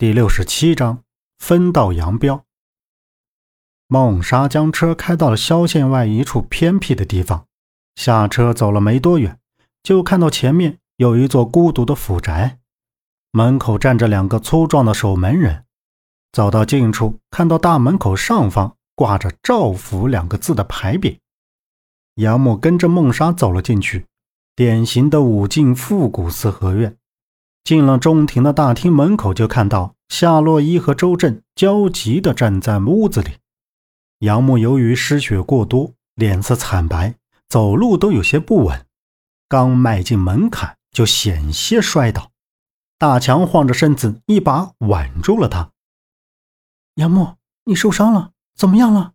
第六十七章分道扬镳。孟莎将车开到了萧县外一处偏僻的地方，下车走了没多远，就看到前面有一座孤独的府宅，门口站着两个粗壮的守门人。走到近处，看到大门口上方挂着“赵府”两个字的牌匾。杨木跟着孟莎走了进去，典型的武进复古四合院。进了中庭的大厅门口，就看到夏洛伊和周震焦急地站在屋子里。杨木由于失血过多，脸色惨白，走路都有些不稳，刚迈进门槛就险些摔倒。大强晃着身子，一把挽住了他。杨木，你受伤了？怎么样了？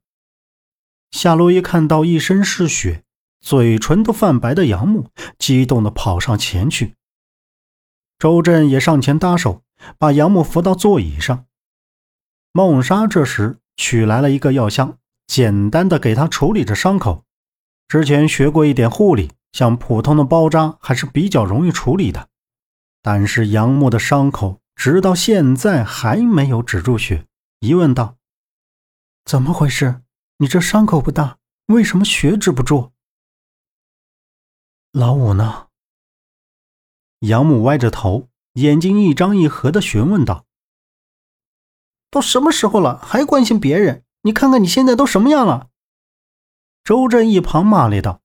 夏洛伊看到一身是血、嘴唇都泛白的杨木，激动地跑上前去。周震也上前搭手，把杨木扶到座椅上。孟莎这时取来了一个药箱，简单的给他处理着伤口。之前学过一点护理，像普通的包扎还是比较容易处理的。但是杨木的伤口直到现在还没有止住血，疑问道：“怎么回事？你这伤口不大，为什么血止不住？”老五呢？杨木歪着头，眼睛一张一合的询问道：“都什么时候了，还关心别人？你看看你现在都什么样了？”周震一旁骂咧道：“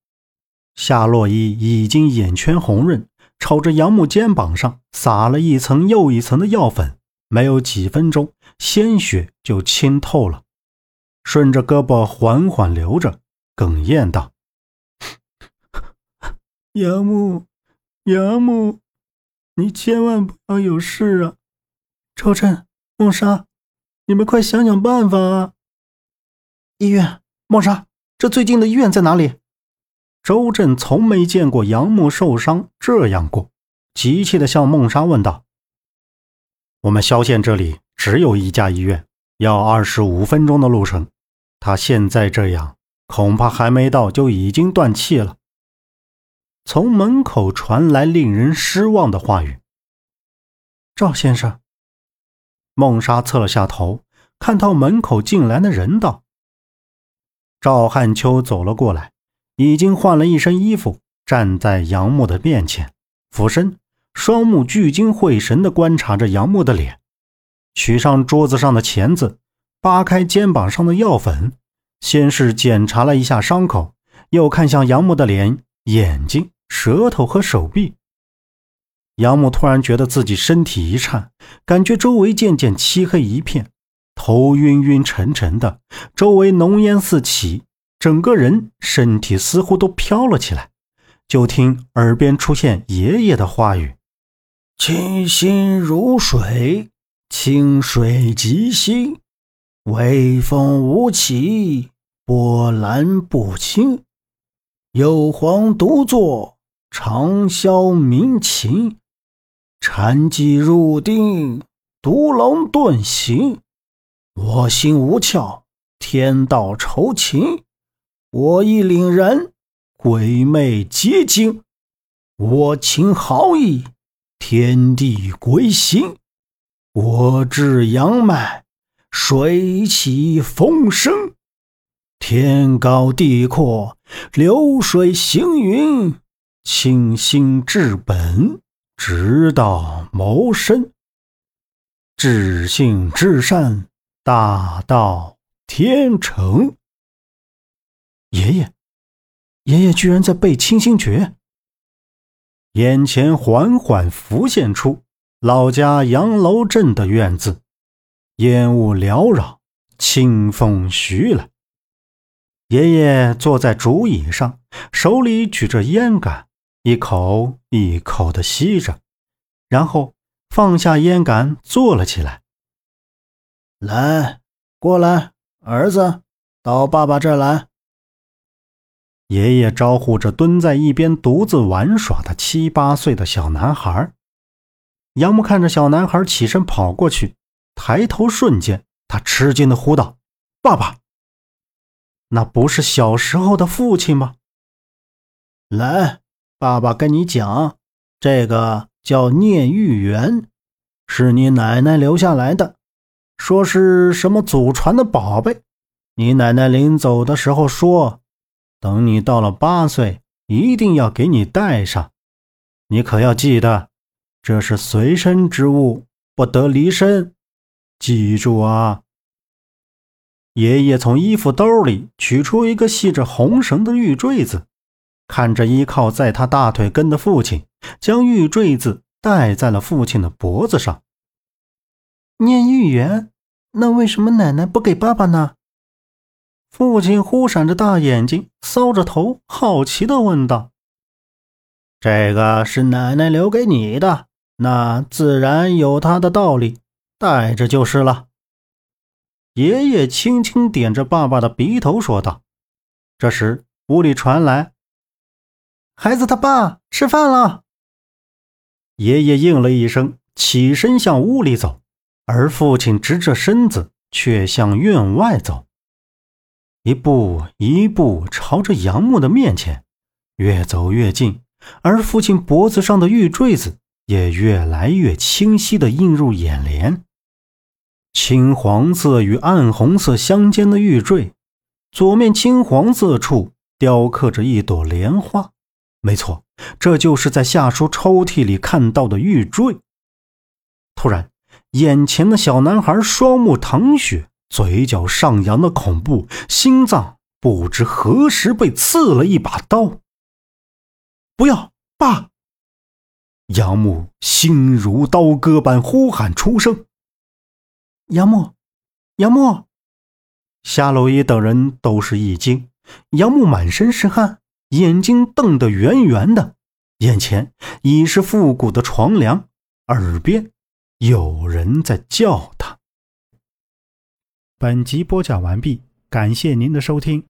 夏洛伊已经眼圈红润，朝着杨木肩膀上撒了一层又一层的药粉，没有几分钟，鲜血就清透了，顺着胳膊缓缓流着，哽咽道：杨木。”杨木，你千万不要有事啊！周震、梦莎，你们快想想办法啊！医院，梦莎，这最近的医院在哪里？周震从没见过杨木受伤这样过，急切地向梦莎问道：“我们萧县这里只有一家医院，要二十五分钟的路程。他现在这样，恐怕还没到就已经断气了。”从门口传来令人失望的话语：“赵先生。”孟莎侧了下头，看到门口进来的人，道：“赵汉秋走了过来，已经换了一身衣服，站在杨木的面前，俯身，双目聚精会神地观察着杨木的脸，取上桌子上的钳子，扒开肩膀上的药粉，先是检查了一下伤口，又看向杨木的脸。”眼睛、舌头和手臂，杨木突然觉得自己身体一颤，感觉周围渐渐漆黑一片，头晕晕沉沉的，周围浓烟四起，整个人身体似乎都飘了起来。就听耳边出现爷爷的话语：“清心如水，清水即心，微风无起，波澜不惊。”幽篁独坐，长啸鸣琴；禅机入定，独龙遁形。我心无窍，天道酬勤；我意凛然，鬼魅皆惊。我情好意，天地归心；我志阳脉，水起风生。天高地阔，流水行云，清心治本，直到谋身，至性至善，大道天成。爷爷，爷爷居然在背清心诀。眼前缓缓浮现出老家杨楼镇的院子，烟雾缭绕，清风徐来。爷爷坐在竹椅上，手里举着烟杆，一口一口的吸着，然后放下烟杆，坐了起来。来，过来，儿子，到爸爸这儿来。爷爷招呼着蹲在一边独自玩耍的七八岁的小男孩。杨木看着小男孩起身跑过去，抬头瞬间，他吃惊的呼道：“爸爸！”那不是小时候的父亲吗？来，爸爸跟你讲，这个叫念玉缘，是你奶奶留下来的，说是什么祖传的宝贝。你奶奶临走的时候说，等你到了八岁，一定要给你带上。你可要记得，这是随身之物，不得离身。记住啊！爷爷从衣服兜里取出一个系着红绳的玉坠子，看着依靠在他大腿根的父亲，将玉坠子戴在了父亲的脖子上。念玉缘，那为什么奶奶不给爸爸呢？父亲忽闪着大眼睛，搔着头，好奇地问道：“这个是奶奶留给你的，那自然有它的道理，带着就是了。”爷爷轻轻点着爸爸的鼻头说道。这时，屋里传来：“孩子他爸吃饭了。”爷爷应了一声，起身向屋里走，而父亲直着身子，却向院外走，一步一步朝着杨木的面前，越走越近，而父亲脖子上的玉坠子也越来越清晰地映入眼帘。青黄色与暗红色相间的玉坠，左面青黄色处雕刻着一朵莲花。没错，这就是在下书抽屉里看到的玉坠。突然，眼前的小男孩双目淌血，嘴角上扬的恐怖，心脏不知何时被刺了一把刀。不要，爸！杨木心如刀割般呼喊出声。杨木，杨木，夏洛伊等人都是一惊。杨木满身是汗，眼睛瞪得圆圆的，眼前已是复古的床梁，耳边有人在叫他。本集播讲完毕，感谢您的收听。